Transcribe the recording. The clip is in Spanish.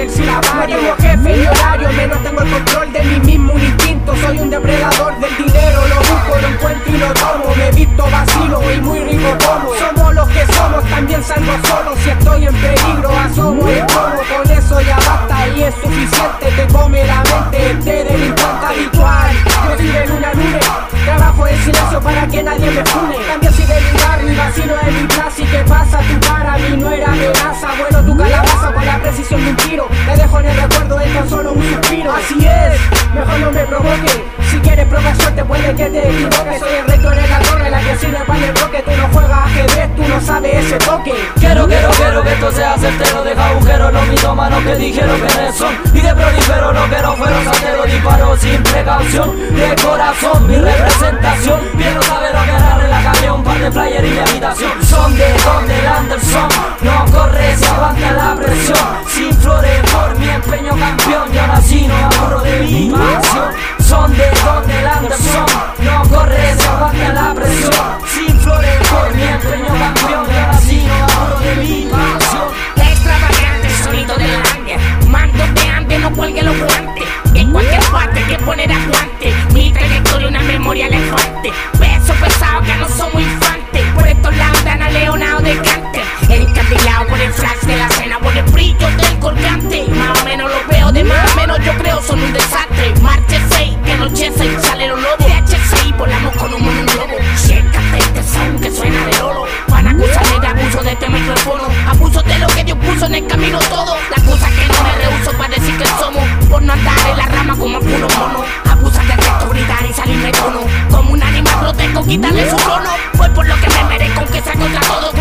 el silabario No tengo jefe ni horario, menos tengo el control de mí mismo Un instinto, soy un depredador del dinero Lo busco, lo encuentro y lo tomo. Me visto vacilo y muy rico como. Somos los que somos, también salgo solo. Si estoy en peligro, de un tiro Te dejo en el recuerdo de tan solo un suspiro. Así es, mejor no me provoque. Si quieres probar suerte puede que te equivoques Soy el rector de la torre, la que sirve para el bloque. Tú no juegas ajedrez, tú no sabes ese toque. Quiero, quiero, quiero que esto sea certero. Deja agujeros los mitómanos que dijeron que son. Y de prolifero no quiero fueron santeros Disparo sin precaución de corazón Mi representación, quiero saber lo que agarre la calle Un par de flyer y mi habitación aburro de quitarle su trono. Fue por lo que me merezco que se contra todo